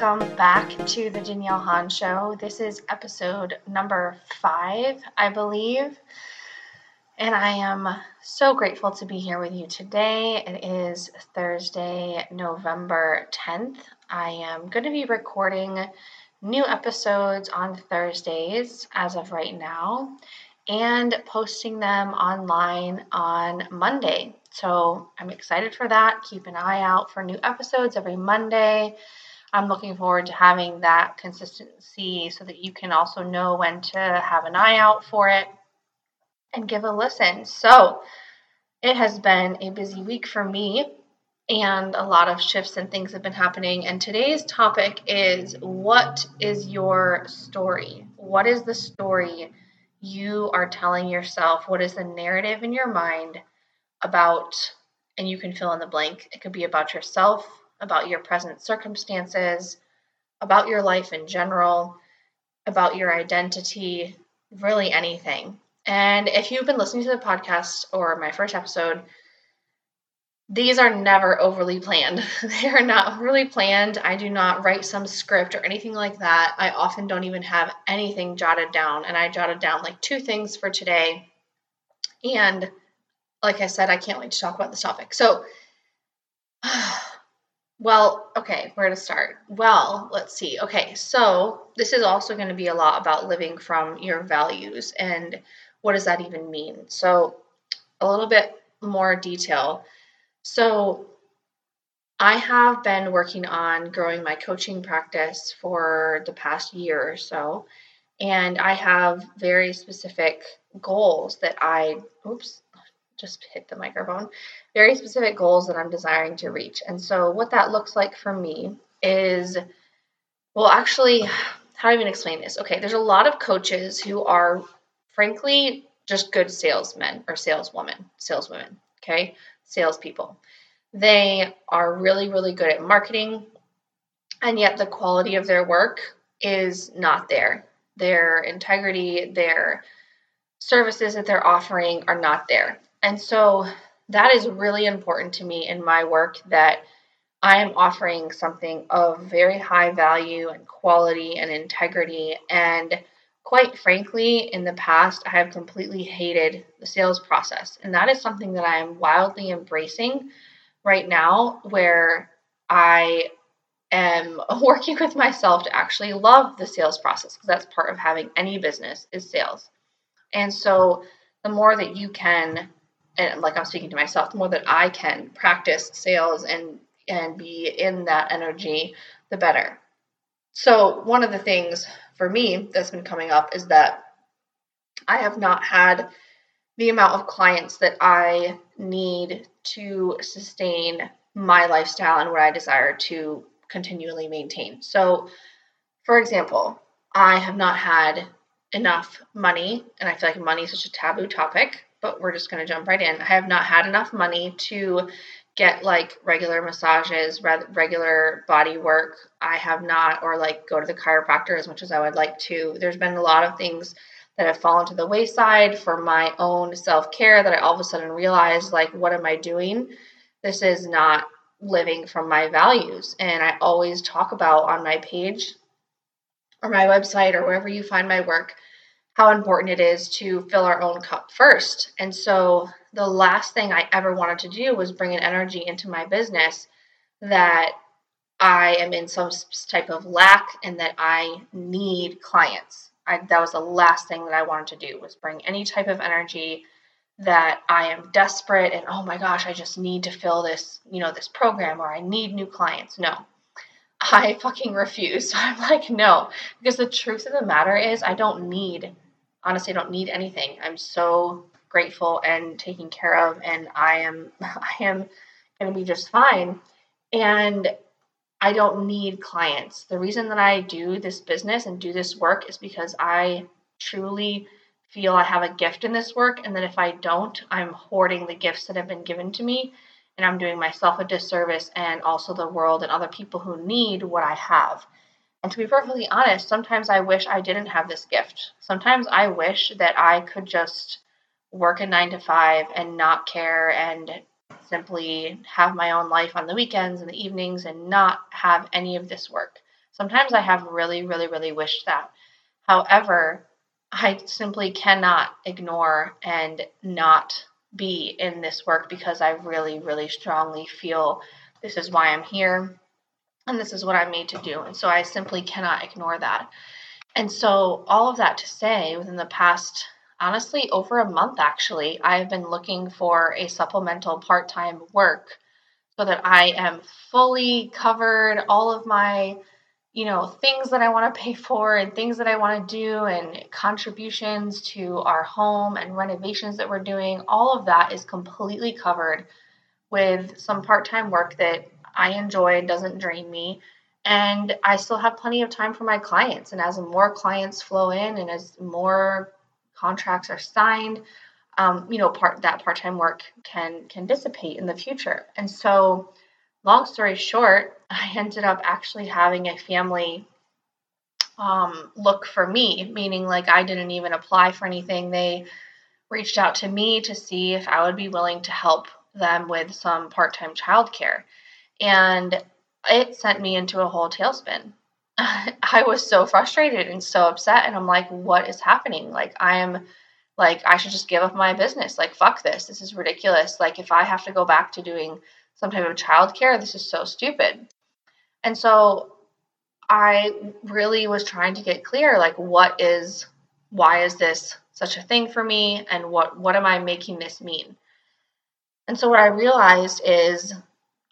welcome back to the Danielle Hahn Show. This is episode number five, I believe. And I am so grateful to be here with you today. It is Thursday, November 10th. I am going to be recording new episodes on Thursdays as of right now and posting them online on Monday. So I'm excited for that. Keep an eye out for new episodes every Monday. I'm looking forward to having that consistency so that you can also know when to have an eye out for it and give a listen. So it has been a busy week for me and a lot of shifts and things have been happening. And today's topic is what is your story? What is the story you are telling yourself? What is the narrative in your mind about? And you can fill in the blank. It could be about yourself, about your present circumstances, about your life in general, about your identity, really anything. And if you've been listening to the podcast or my first episode, these are never overly planned. they are not really planned. I do not write some script or anything like that. I often don't even have anything jotted down. And I jotted down like two things for today. And like I said, I can't wait to talk about this topic. So, well, okay, where to start? Well, let's see. Okay, so this is also going to be a lot about living from your values and what does that even mean? So, a little bit more detail. So, I have been working on growing my coaching practice for the past year or so, and I have very specific goals that I, oops, just hit the microphone, very specific goals that I'm desiring to reach. And so, what that looks like for me is, well, actually, how do I even explain this? Okay, there's a lot of coaches who are frankly, just good salesmen or saleswomen, saleswomen, okay? Salespeople. They are really, really good at marketing, and yet the quality of their work is not there. Their integrity, their services that they're offering are not there. And so that is really important to me in my work that I am offering something of very high value and quality and integrity and quite frankly, in the past, I have completely hated the sales process. And that is something that I am wildly embracing right now, where I am working with myself to actually love the sales process because that's part of having any business is sales. And so the more that you can, and like I'm speaking to myself, the more that I can practice sales and and be in that energy, the better. So one of the things for me that's been coming up is that I have not had the amount of clients that I need to sustain my lifestyle and what I desire to continually maintain. So, for example, I have not had enough money, and I feel like money is such a taboo topic, but we're just going to jump right in. I have not had enough money to get like regular massages, regular body work. I have not, or like go to the chiropractor as much as I would like to. There's been a lot of things that have fallen to the wayside for my own self care that I all of a sudden realized, like, what am I doing? This is not living from my values. And I always talk about on my page or my website or wherever you find my work how important it is to fill our own cup first. And so the last thing I ever wanted to do was bring an energy into my business that I am in some type of lack and that I need clients. I, that was the last thing that I wanted to do was bring any type of energy that I am desperate and oh my gosh, I just need to fill this, you know, this program or I need new clients. No. I fucking refuse. I'm like, no, because the truth of the matter is I don't need honestly I don't need anything. I'm so grateful and taken care of and I am I am going to be just fine and I don't need clients. The reason that I do this business and do this work is because I truly feel I have a gift in this work and that if I don't, I'm hoarding the gifts that have been given to me and I'm doing myself a disservice and also the world and other people who need what I have. And to be perfectly honest, sometimes I wish I didn't have this gift. Sometimes I wish that I could just work a nine to five and not care and simply have my own life on the weekends and the evenings and not have any of this work. Sometimes I have really, really, really wished that. However, I simply cannot ignore and not be in this work because I really, really strongly feel this is why I'm here and this is what I'm made to do. And so I simply cannot ignore that. And so, all of that to say, within the past, honestly, over a month actually, I've been looking for a supplemental part time work so that I am fully covered, all of my you know, things that I want to pay for and things that I want to do and contributions to our home and renovations that we're doing, all of that is completely covered with some part time work that I enjoy doesn't drain me. And I still have plenty of time for my clients. And as more clients flow in and as more contracts are signed, um, you know, part that part time work can can dissipate in the future. And so long story short, I ended up actually having a family um, look for me, meaning like I didn't even apply for anything. They reached out to me to see if I would be willing to help them with some part time childcare. And it sent me into a whole tailspin. I was so frustrated and so upset. And I'm like, what is happening? Like, I am like, I should just give up my business. Like, fuck this. This is ridiculous. Like, if I have to go back to doing some type of childcare. This is so stupid. And so I really was trying to get clear like what is why is this such a thing for me and what what am I making this mean? And so what I realized is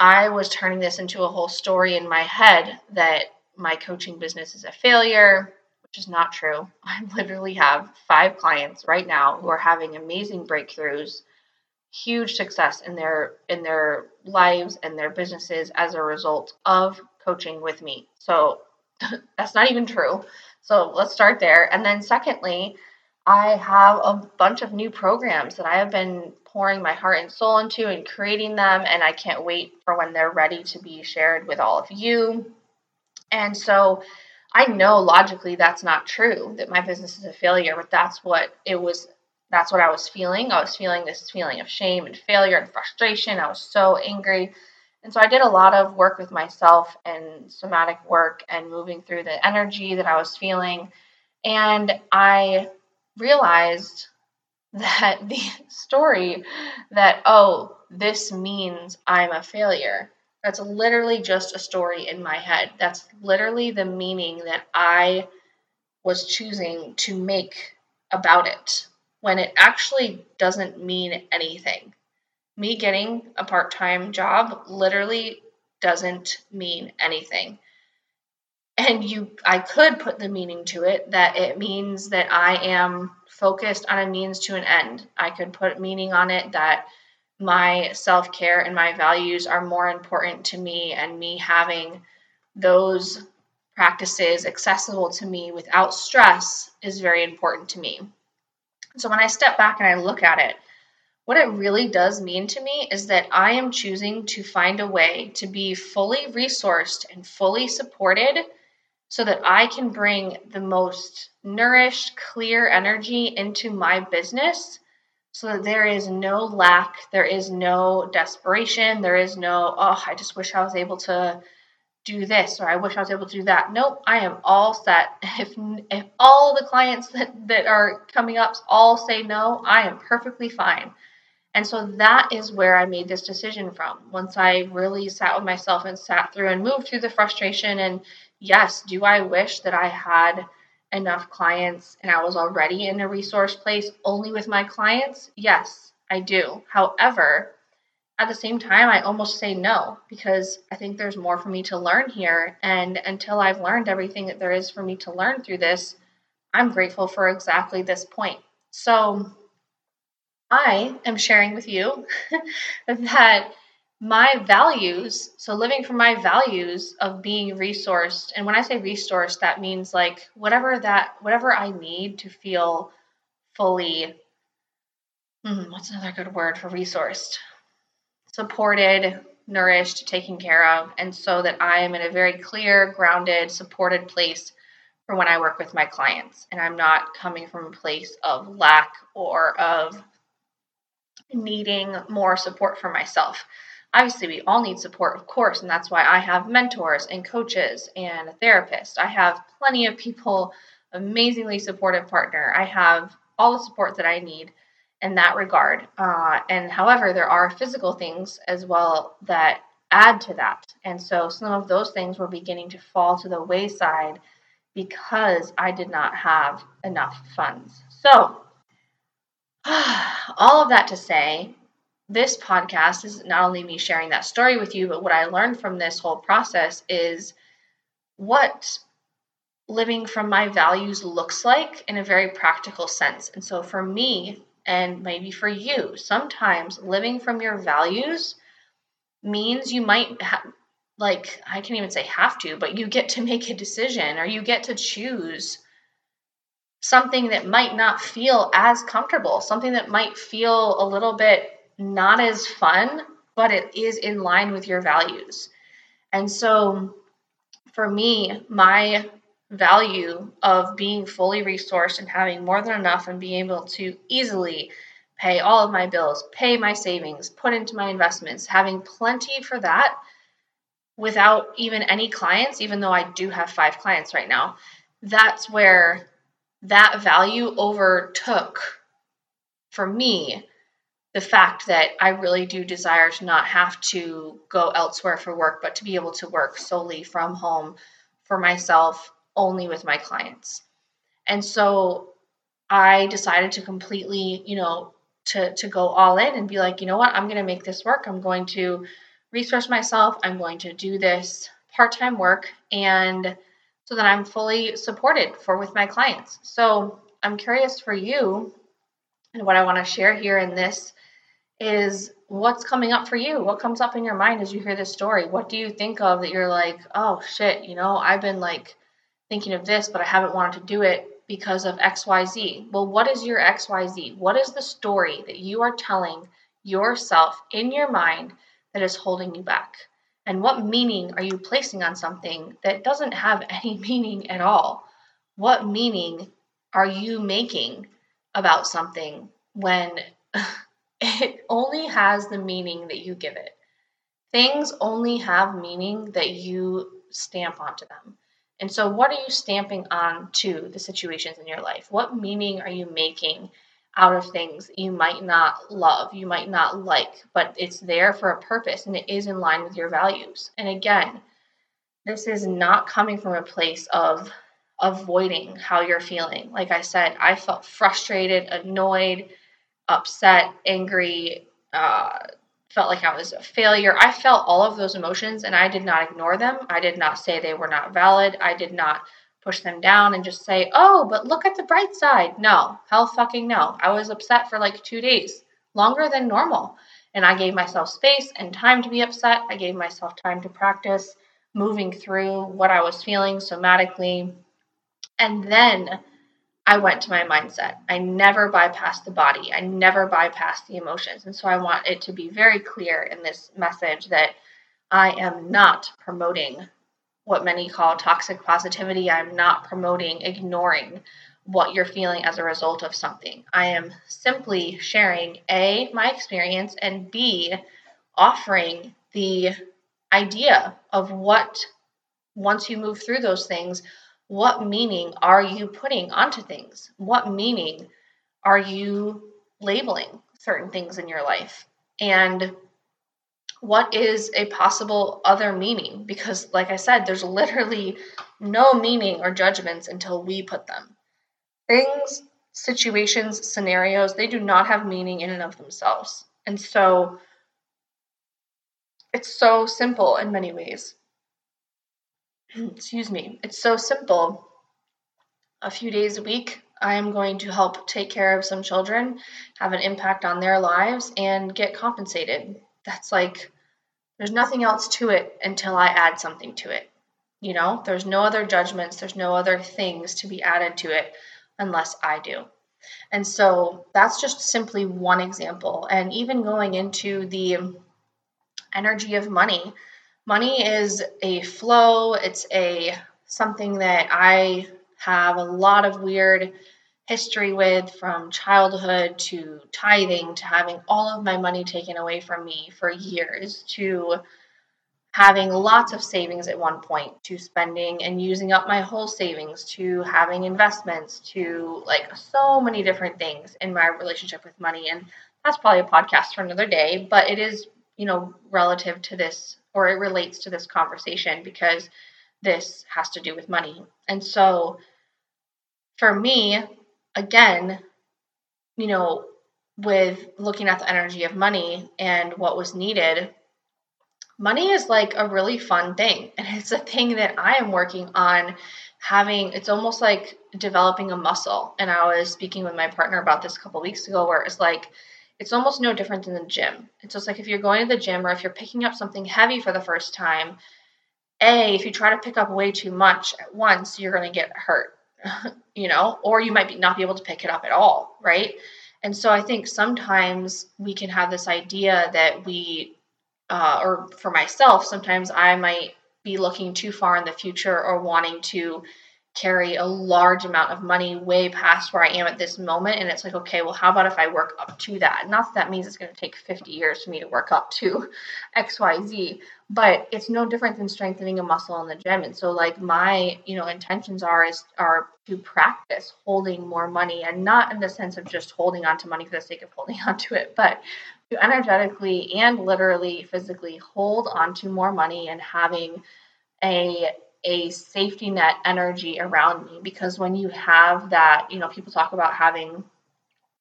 I was turning this into a whole story in my head that my coaching business is a failure, which is not true. I literally have 5 clients right now who are having amazing breakthroughs huge success in their in their lives and their businesses as a result of coaching with me. So that's not even true. So let's start there. And then secondly, I have a bunch of new programs that I have been pouring my heart and soul into and creating them and I can't wait for when they're ready to be shared with all of you. And so I know logically that's not true that my business is a failure, but that's what it was that's what I was feeling. I was feeling this feeling of shame and failure and frustration. I was so angry. And so I did a lot of work with myself and somatic work and moving through the energy that I was feeling. And I realized that the story that, oh, this means I'm a failure, that's literally just a story in my head. That's literally the meaning that I was choosing to make about it when it actually doesn't mean anything. Me getting a part time job literally doesn't mean anything. And you I could put the meaning to it that it means that I am focused on a means to an end. I could put meaning on it that my self care and my values are more important to me, and me having those practices accessible to me without stress is very important to me. So when I step back and I look at it, what it really does mean to me is that I am choosing to find a way to be fully resourced and fully supported so that I can bring the most nourished, clear energy into my business so that there is no lack, there is no desperation, there is no, oh, I just wish I was able to do this or I wish I was able to do that. Nope, I am all set. If if all the clients that, that are coming up all say no, I am perfectly fine. And so that is where I made this decision from. Once I really sat with myself and sat through and moved through the frustration and yes, do I wish that I had enough clients and I was already in a resource place only with my clients? Yes, I do. However, at the same time, I almost say no because I think there's more for me to learn here. And until I've learned everything that there is for me to learn through this, I'm grateful for exactly this point. So I am sharing with you that my values, so living from my values of being resourced, and when I say resourced, that means like whatever that, whatever I need to feel fully, hmm, what's another good word for resourced? supported, nourished, taken care of, and so that I am in a very clear, grounded, supported place for when I work with my clients. And I'm not coming from a place of lack or of needing more support for myself. Obviously we all need support, of course, and that's why I have mentors and coaches and a therapist. I have plenty of people, amazingly supportive partner. I have all the support that I need in that regard. Uh, and however, there are physical things as well that add to that. And so some of those things were beginning to fall to the wayside because I did not have enough funds. So, all of that to say, this podcast is not only me sharing that story with you, but what I learned from this whole process is what living from my values looks like in a very practical sense. And so for me, and maybe for you, sometimes living from your values means you might have, like, I can't even say have to, but you get to make a decision or you get to choose something that might not feel as comfortable, something that might feel a little bit not as fun, but it is in line with your values. And so for me, my value of being fully resourced and having more than enough and being able to easily pay all of my bills, pay my savings, put into my investments, having plenty for that without even any clients, even though I do have five clients right now, that's where that value overtook for me the fact that I really do desire to not have to go elsewhere for work, but to be able to work solely from home for myself, only with my clients. And so I decided to completely, you know, to, to go all in and be like, you know what, I'm going to make this work. I'm going to resource myself. I'm going to do this part time work. And so that I'm fully supported for with my clients. So I'm curious for you and what I want to share here in this is what's coming up for you? What comes up in your mind as you hear this story? What do you think of that you're like, oh shit, you know, I've been like thinking of this, but I haven't wanted to do it because of XYZ. Well, what is your XYZ? What is the story that you are telling yourself in your mind that is holding you back? And what meaning are you placing on something that doesn't have any meaning at all? What meaning are you making about something when it only has the meaning that you give it. Things only have meaning that you stamp onto them. And so, what are you stamping on to the situations in your life? What meaning are you making out of things you might not love, you might not like, but it's there for a purpose and it is in line with your values? And again, this is not coming from a place of avoiding how you're feeling. Like I said, I felt frustrated, annoyed, upset, angry, uh, felt like I was a failure. I felt all of those emotions and I did not ignore them. I did not say they were not valid. I did not push them down and just say, oh, but look at the bright side. No, hell fucking no. I was upset for like two days, longer than normal. And I gave myself space and time to be upset. I gave myself time to practice moving through what I was feeling somatically. And then I went to my mindset. I never bypassed the body. I never bypassed the emotions. And so I want it to be very clear in this message that I am not promoting what many call toxic positivity. I'm not promoting ignoring what you're feeling as a result of something. I am simply sharing A, my experience, and B, offering the idea of what, once you move through those things, what meaning are you putting onto things? What meaning are you labeling certain things in your life? And what is a possible other meaning? Because, like I said, there's literally no meaning or judgments until we put them. Things, situations, scenarios, they do not have meaning in and of themselves. And so it's so simple in many ways. Excuse me, it's so simple. A few days a week, I am going to help take care of some children, have an impact on their lives, and get compensated. That's like, there's nothing else to it until I add something to it. You know, there's no other judgments, there's no other things to be added to it unless I do. And so that's just simply one example. And even going into the energy of money, money is a flow. It's a something that i have a lot of weird history with from childhood to tithing to having all of my money taken away from me for years to having lots of savings at one point to spending and using up my whole savings to having investments to like so many different things in my relationship with money. And that's probably a podcast for another day but it is you know relative to this or it relates to this conversation because this has to do with money and so for me again you know with looking at the energy of money and what was needed money is like a really fun thing. And it's a thing that I am working on having, it's almost like developing a muscle. And I was speaking with my partner about this a couple weeks ago where it's like, it's almost no different than the gym. It's just like if you're going to the gym or if you're picking up something heavy for the first time, A, if you try to pick up way too much at once, you're going to get hurt, you know, or you might be, not be able to pick it up at all, right? And so I think sometimes we can have this idea that we uh, or for myself, sometimes I might be looking too far in the future or wanting to carry a large amount of money way past where I am at this moment. And it's like, okay, well, how about if I work up to that? Not that that means it's going to take 50 years for me to work up to XYZ, but it's no different than strengthening a muscle in the gym. And so like my, you know, intentions are is are to practice holding more money and not in the sense of just holding on to money for the sake of holding on to it, but to energetically and literally physically hold on to more money and having a a safety net energy around me because when you have that you know people talk about having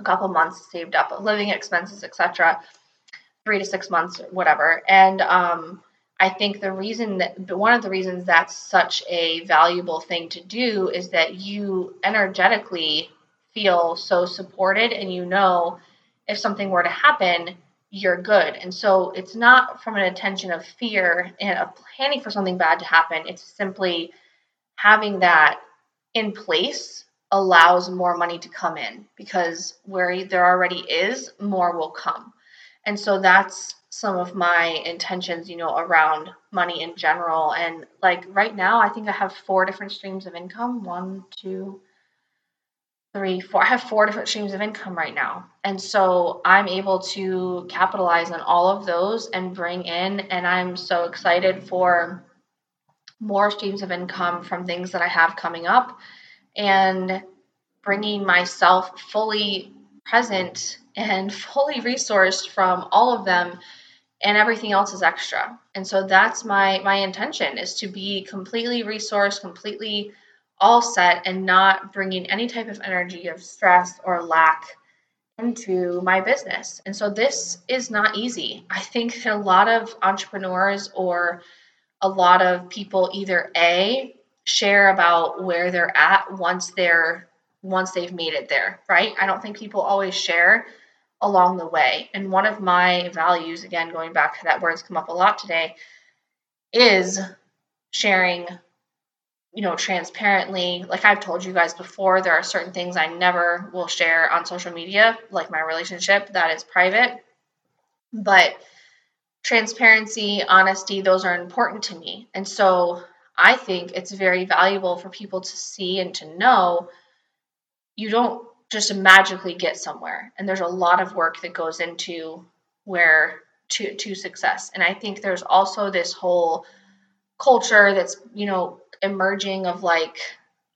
a couple months saved up of living expenses etc three to six months whatever. And um, i think the reason that one of the reasons that's such a valuable thing to do is that you energetically feel so supported and you know if something were to happen, you're good. And so it's not from an intention of fear and of planning for something bad to happen. It's simply having that in place allows more money to come in because where there already is, more will come. And so that's some of my intentions, you know, around money in general. And like right now, I think I have four different streams of income one, two, three, four. I have four different streams of income right now. And so I'm able to capitalize on all of those and bring in, and I'm so excited for more streams of income from things that I have coming up and bringing myself fully present and fully resourced from all of them and everything else is extra. And so that's my my intention is to be completely resourced, completely all set and not bringing any type of energy of stress or lack into my business. And so this is not easy. I think that a lot of entrepreneurs or a lot of people either A share about where they're at once they're once they've made it there, right? I don't think people always share along the way. And one of my values again going back to that word's come up a lot today is sharing you know, transparently. Like I've told you guys before, there are certain things I never will share on social media, like my relationship that is private. But transparency, honesty, those are important to me. And so I think it's very valuable for people to see and to know you don't just magically get somewhere. And there's a lot of work that goes into where to to success. And I think there's also this whole culture that's, you know, emerging of like,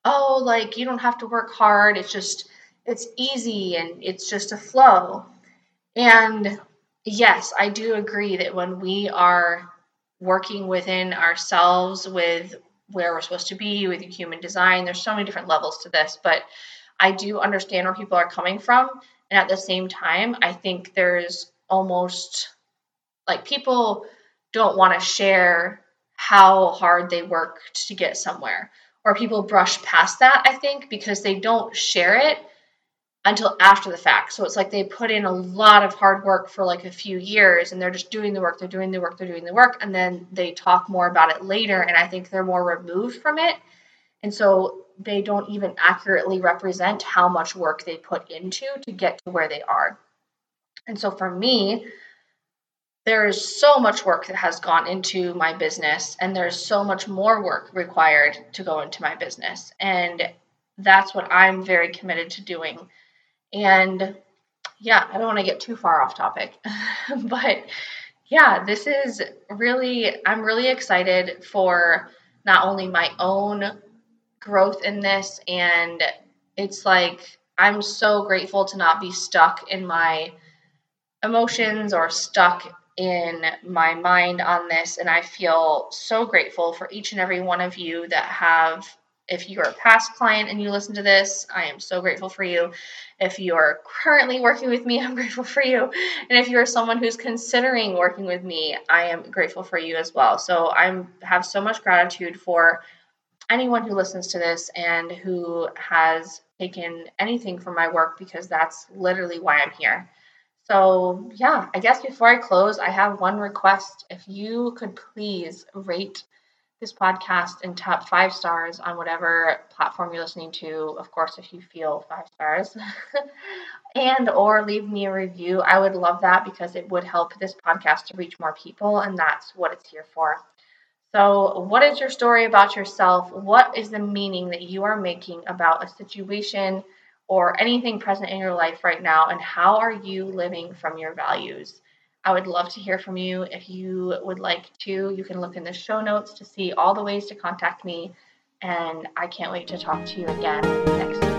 oh, like you don't have to work hard. It's just, it's easy and it's just a flow. And yes, I do agree that when we are working within ourselves with where we're supposed to be with human design, there's so many different levels to this, but I do understand where people are coming from. And at the same time, I think there's almost like people don't want to share how hard they worked to get somewhere. Or people brush past that, I think, because they don't share it until after the fact. So it's like they put in a lot of hard work for like a few years and they're just doing the work, they're doing the work, they're doing the work, and then they talk more about it later. And I think they're more removed from it. And so they don't even accurately represent how much work they put into to get to where they are. And so for me, there is so much work that has gone into my business and there's so much more work required to go into my business and that's what I'm very committed to doing. And yeah, I don't want to get too far off topic, but yeah, this is really, I'm really excited for not only my own growth in this, and it's like I'm so grateful to not be stuck in my emotions or stuck in my mind on this. And I feel so grateful for each and every one of you that have if you're a past client and you listen to this, I am so grateful for you. If you're currently working with me, I'm grateful for you. And if you're someone who's considering working with me, I am grateful for you as well. So I have so much gratitude for anyone who listens to this and who has taken anything from my work because that's literally why I'm here. So, yeah, I guess before I close, I have one request. If you could please rate this podcast in top five stars on whatever platform you're listening to. Of course, if you feel five stars, and or leave me a review, I would love that because it would help this podcast to reach more people, and that's what it's here for. So, what is your story about yourself? What is the meaning that you are making about a situation or anything present in your life right now? And how are you living from your values? I would love to hear from you. If you would like to, you can look in the show notes to see all the ways to contact me. And I can't wait to talk to you again next week.